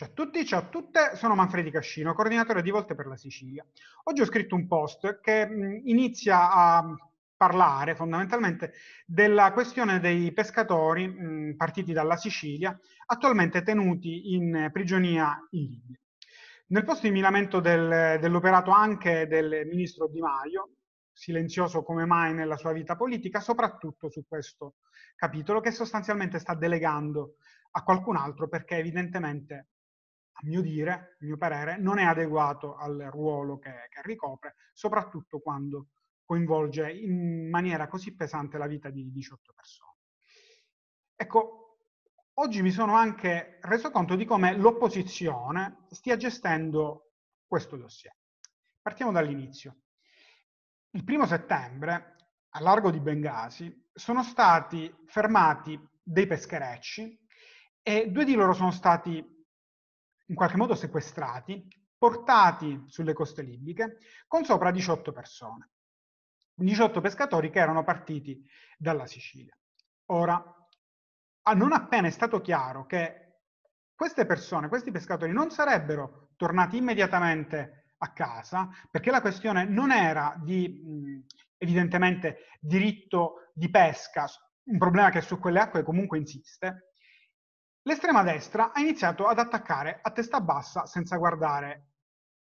Ciao a tutti, ciao a tutte, sono Manfredi Cascino, coordinatore di Volte per la Sicilia. Oggi ho scritto un post che inizia a parlare fondamentalmente della questione dei pescatori partiti dalla Sicilia, attualmente tenuti in prigionia in Libia. Nel post mi lamento del, dell'operato anche del ministro Di Maio, silenzioso come mai nella sua vita politica, soprattutto su questo capitolo che sostanzialmente sta delegando a qualcun altro perché evidentemente a mio dire, a mio parere, non è adeguato al ruolo che, che ricopre, soprattutto quando coinvolge in maniera così pesante la vita di 18 persone. Ecco, oggi mi sono anche reso conto di come l'opposizione stia gestendo questo dossier. Partiamo dall'inizio. Il primo settembre, a largo di Bengasi, sono stati fermati dei pescherecci e due di loro sono stati in qualche modo sequestrati, portati sulle coste libiche con sopra 18 persone. 18 pescatori che erano partiti dalla Sicilia. Ora, non appena è stato chiaro che queste persone, questi pescatori non sarebbero tornati immediatamente a casa, perché la questione non era di evidentemente diritto di pesca, un problema che su quelle acque comunque insiste, L'estrema destra ha iniziato ad attaccare a testa bassa senza guardare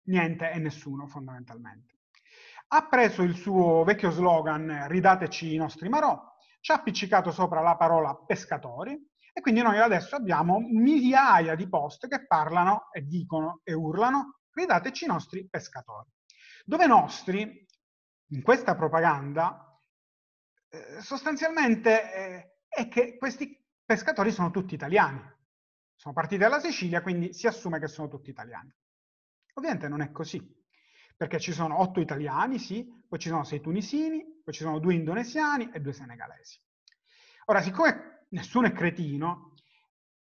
niente e nessuno fondamentalmente. Ha preso il suo vecchio slogan ridateci i nostri marò, ci ha appiccicato sopra la parola pescatori e quindi noi adesso abbiamo migliaia di post che parlano e dicono e urlano ridateci i nostri pescatori. Dove nostri, in questa propaganda, eh, sostanzialmente eh, è che questi pescatori sono tutti italiani. Sono partiti dalla Sicilia, quindi si assume che sono tutti italiani. Ovviamente non è così, perché ci sono otto italiani, sì, poi ci sono sei tunisini, poi ci sono due indonesiani e due senegalesi. Ora, siccome nessuno è cretino,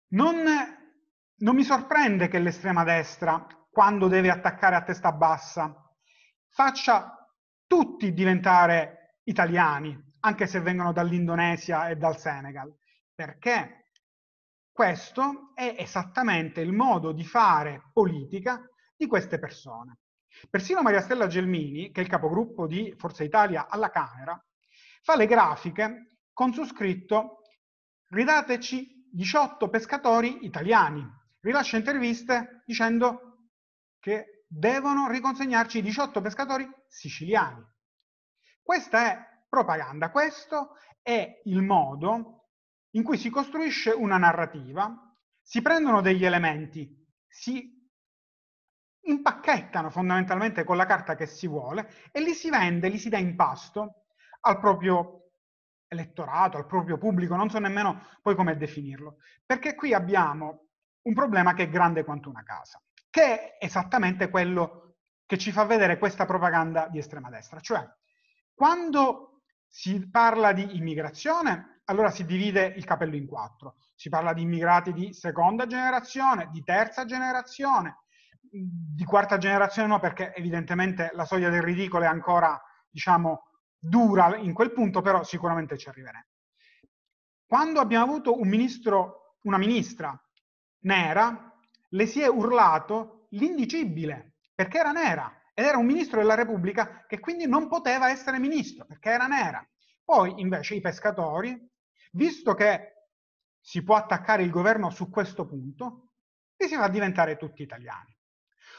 non, non mi sorprende che l'estrema destra, quando deve attaccare a testa bassa, faccia tutti diventare italiani, anche se vengono dall'Indonesia e dal Senegal perché questo è esattamente il modo di fare politica di queste persone. Persino Maria Stella Gelmini, che è il capogruppo di Forza Italia alla Camera, fa le grafiche con su scritto ridateci 18 pescatori italiani. Rilascia interviste dicendo che devono riconsegnarci 18 pescatori siciliani. Questa è propaganda, questo è il modo in cui si costruisce una narrativa, si prendono degli elementi, si impacchettano fondamentalmente con la carta che si vuole e li si vende, li si dà in pasto al proprio elettorato, al proprio pubblico, non so nemmeno poi come definirlo, perché qui abbiamo un problema che è grande quanto una casa, che è esattamente quello che ci fa vedere questa propaganda di estrema destra, cioè quando si parla di immigrazione allora si divide il capello in quattro. Si parla di immigrati di seconda generazione, di terza generazione, di quarta generazione no, perché evidentemente la soglia del ridicolo è ancora, diciamo, dura in quel punto, però sicuramente ci arriveremo. Quando abbiamo avuto un ministro, una ministra nera, le si è urlato l'indicibile, perché era nera, ed era un ministro della Repubblica che quindi non poteva essere ministro, perché era nera. Poi invece i pescatori visto che si può attaccare il governo su questo punto, li si fa diventare tutti italiani.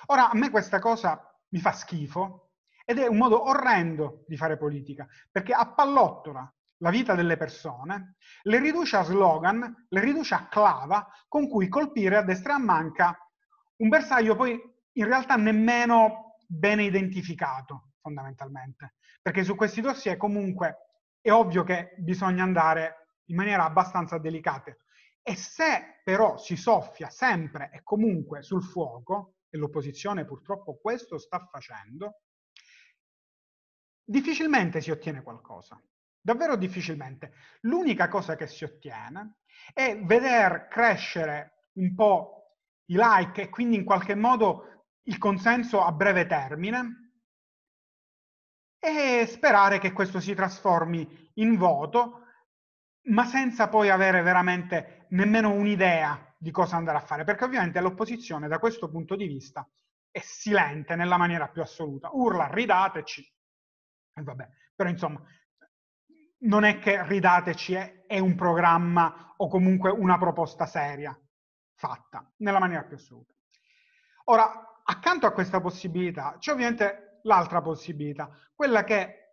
Ora, a me questa cosa mi fa schifo ed è un modo orrendo di fare politica, perché appallottola la vita delle persone, le riduce a slogan, le riduce a clava con cui colpire a destra e a manca un bersaglio poi in realtà nemmeno bene identificato, fondamentalmente. Perché su questi dossier comunque è ovvio che bisogna andare in maniera abbastanza delicata. E se però si soffia sempre e comunque sul fuoco, e l'opposizione purtroppo questo sta facendo, difficilmente si ottiene qualcosa. Davvero difficilmente. L'unica cosa che si ottiene è veder crescere un po' i like e quindi in qualche modo il consenso a breve termine e sperare che questo si trasformi in voto ma senza poi avere veramente nemmeno un'idea di cosa andare a fare, perché ovviamente l'opposizione da questo punto di vista è silente nella maniera più assoluta, urla ridateci, e vabbè, però insomma non è che ridateci è, è un programma o comunque una proposta seria fatta nella maniera più assoluta. Ora, accanto a questa possibilità c'è ovviamente l'altra possibilità, quella che